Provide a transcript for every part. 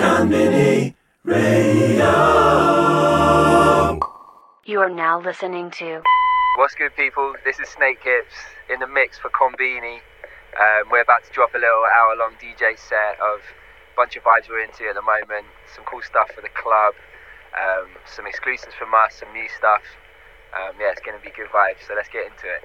Konbini Radio. You are now listening to What's good, people? This is Snakehips in the mix for Konbini. Um, we're about to drop a little hour long DJ set of a bunch of vibes we're into at the moment, some cool stuff for the club, um, some exclusives from us, some new stuff. Um, yeah, it's going to be good vibes, so let's get into it.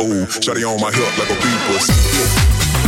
Ooh, shawty on my hip like a beat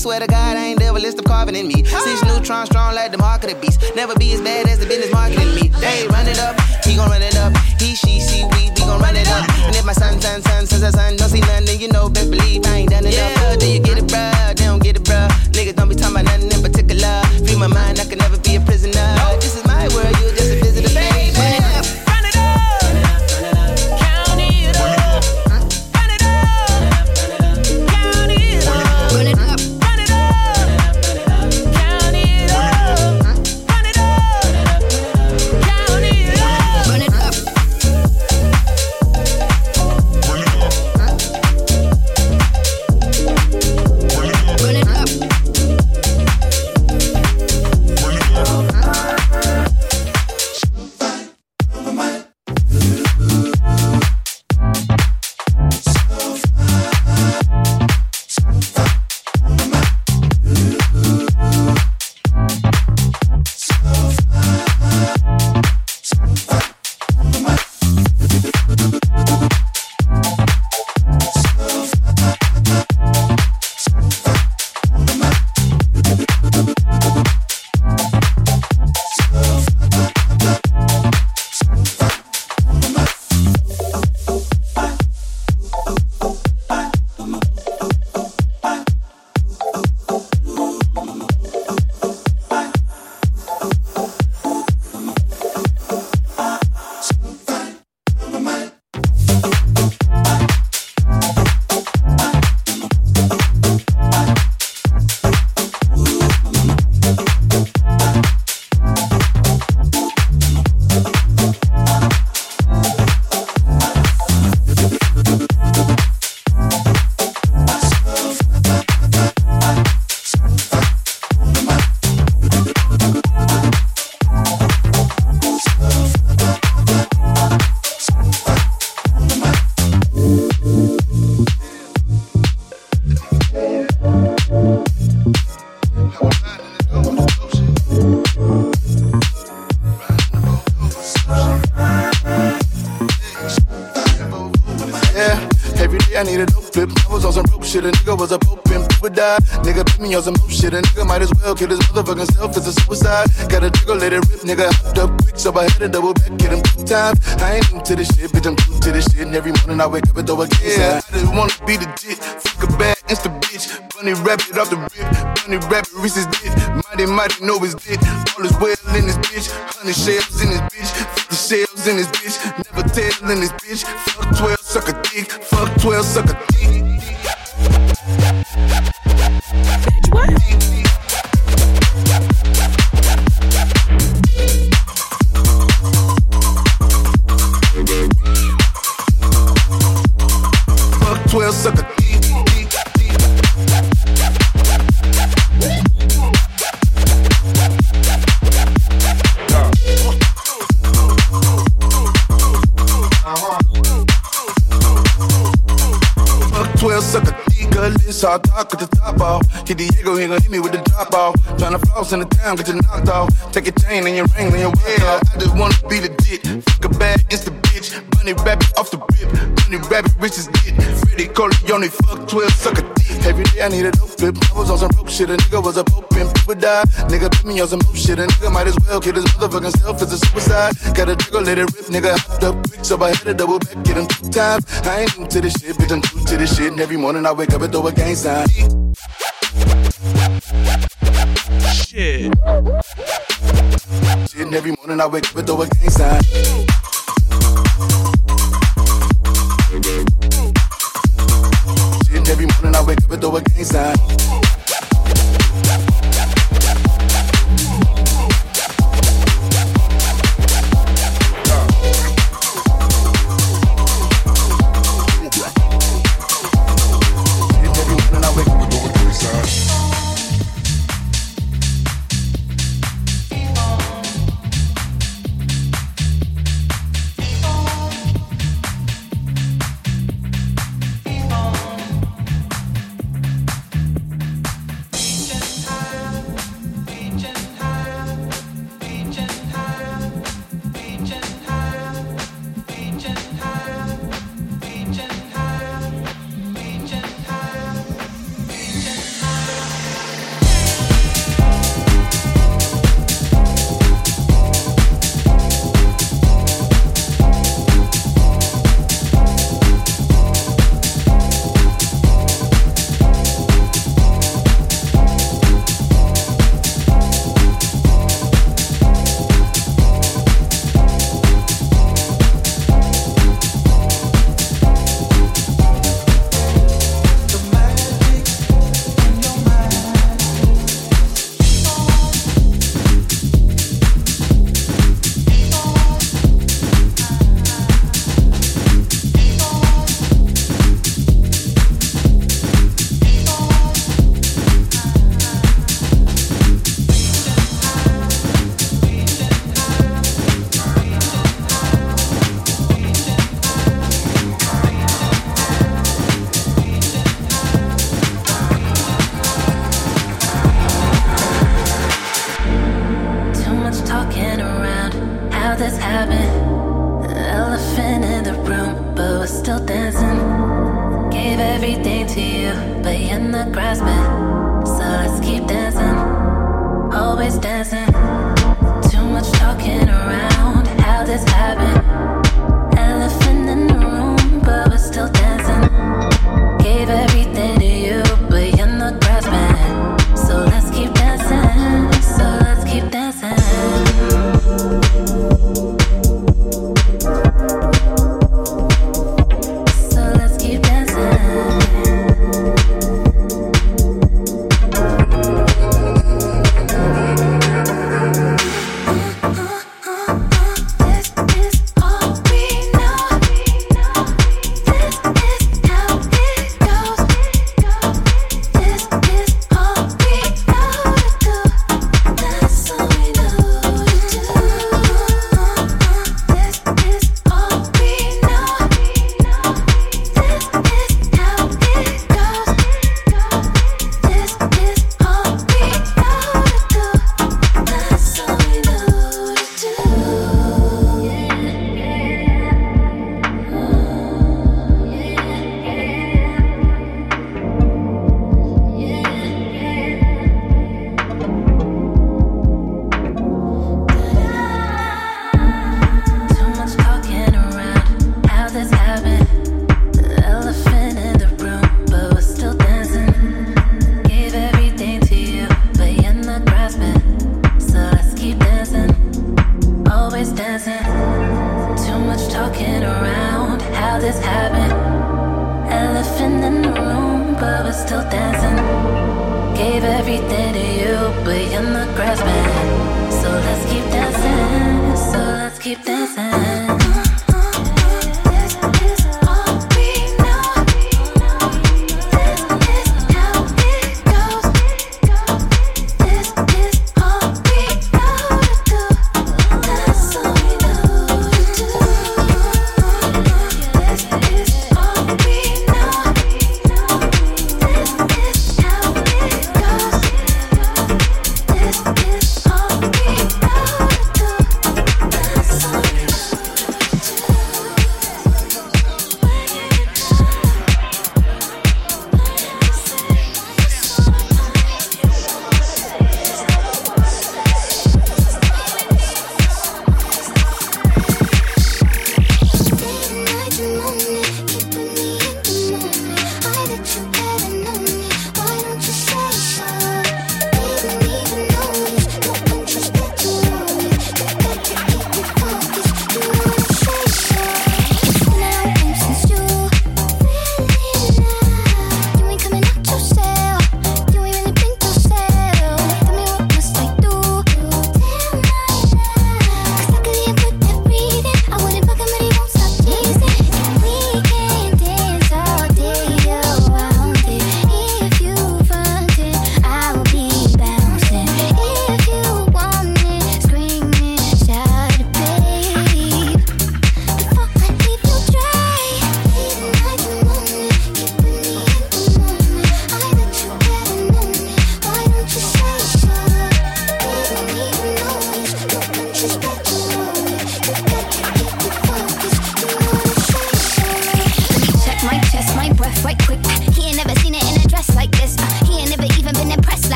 Swear to God, I ain't ever list of carbon in me. Six neutrons strong like the mark of the beast. Never be as bad as the business marketing me. They run it up, he gon' run it up. He, she, we, we gon' run it up. And if my son, son, son, son, son, son don't see none, then you know, best believe I need it die. Nigga put me on some more shit, a nigga might as well kill his motherfucking self. It's a suicide. Got a jiggle, let it rip, nigga. Hopped up quick, so I had to double back, get him two times. I ain't into this shit, bitch, I'm true to this shit. And every morning I wake up and throw a kiss. Yeah, I just wanna be the jit. Fuck a bad insta bitch. Bunny rabbit off the rip. Bunny rabbit, Reese's dick. Mighty, mighty, know his dick. All is well in this bitch. Hundred shells in this bitch. Fifty shells in this bitch. Never tell in this bitch. Fuck 12, suck a dick. Fuck 12, suck a dick. What? I'll talk at the top off. Hit Diego, he gon' hit me with the drop off. Tryna floss in the town, get you knocked off. Take your chain and your ring and your way off. I just wanna be the dick. Fuck a bad, insta bitch. Bunny rabbit off the rip. Bunny rabbit, rich as get. Freddy Corleone, fuck 12, suck a dick. Every day I need a dope flip. I was on some rope shit. A nigga was a pope and people die. Nigga put me on some rope shit. A nigga might as well kill his motherfucking self. It's a suicide. Got a jiggle, let it rip. Nigga hopped up quick, so I had to double back, get him two times. I ain't new to this shit, bitch. I'm true to this shit. And every morning I wake up and throw a gang sign. Shit. Shit, every morning I wake up and throw a gang sign. Shit, and every morning I wake up and throw a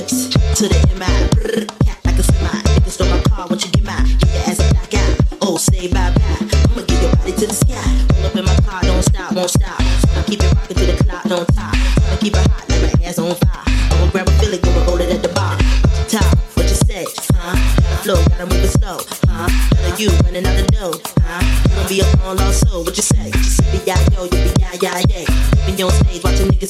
lips to the MI. Cat like a semi. Niggas stole my car, won't you get my, Get your ass a back out. Oh, say bye bye. I'ma get your body to the sky. Roll up in my car, don't stop, won't stop. I keep it rocking to the clock, don't top. I keep it hot like my ass on fire. I'ma grab a Philly, gonna roll it at the bar. Top, what you say? Huh? Gotta flow, gotta move it slow. Huh? Gotta you running out the dough. Huh? You gonna be a long lost soul? What you say? You say, yeah, yo, you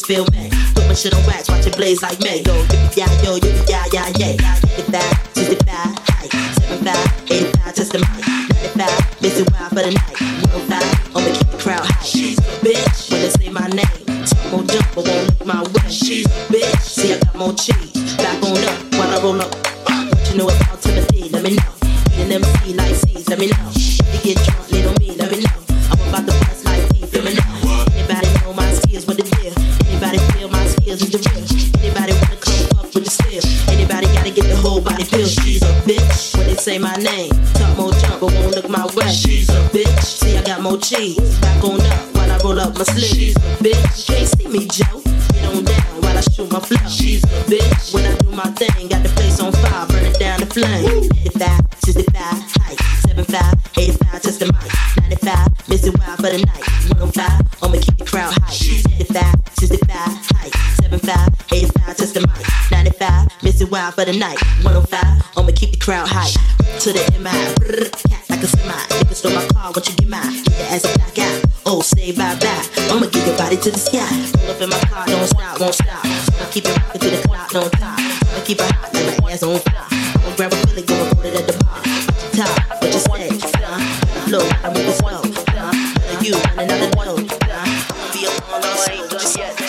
niggas feel me. Put my shit on wax, watch it blaze like me. Yo, yippee yeah, yo, yippee yeah, yeah, yeah. 55, 65, high. 75, 85, test the mic. 95, missing wild for the night. 105, only keep the crowd high. She's a bitch when they say my name. Talk on jump, but won't look my way. She's a bitch. See, I got more cheese. Back on up when I roll up. for the night. 105, I'ma keep the crowd high. To the MI, like a semi. Niggas stole my car, what you get mine? Get as ass a back out. Oh, say bye bye. I'ma give your body to the sky. Roll up in my car, don't stop, won't stop. I keep it rockin' to the clock, don't stop. I keep it hot, let my ass on fire. I'ma grab a feeling, go and put it at the bar. Top, what you say? Nah, low, I'm moving slow. Nah, you, and another one. Oh, nah, be a long, oh, just yet.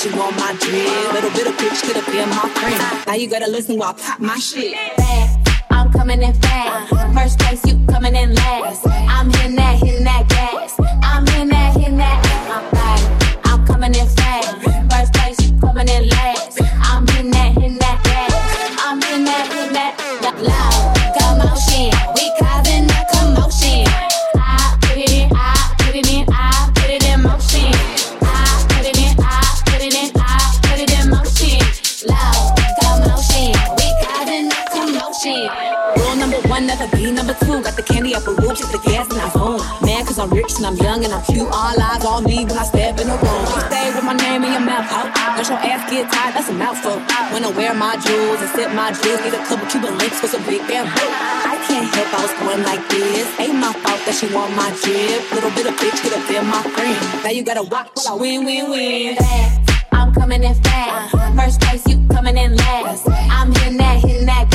That you want my drip. Little bit of bitch could have been my friend. Now you gotta listen while I pop my shit. Fast, I'm coming in fast. First place, you coming in last. I'm hitting that, candy up just the gas and I phone. Man, cause I'm rich and I'm young and I'm cute. All eyes on me when I step in the room. You stay with my name in your mouth, oh, oh, ho. Don't your ass get tired, that's a mouthful. When I wear my jewels and sip my juice, get a couple Cuban links with some big damn bamboo. I can't help I was born like this. Ain't my fault that she want my drip. Little bit of bitch could have been my friend. Now you gotta watch while I win, win, win. I'm coming in fast. Uh-huh. First place, you coming in last. I'm hitting that, hitting that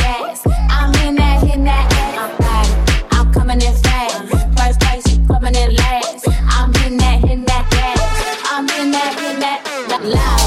Loud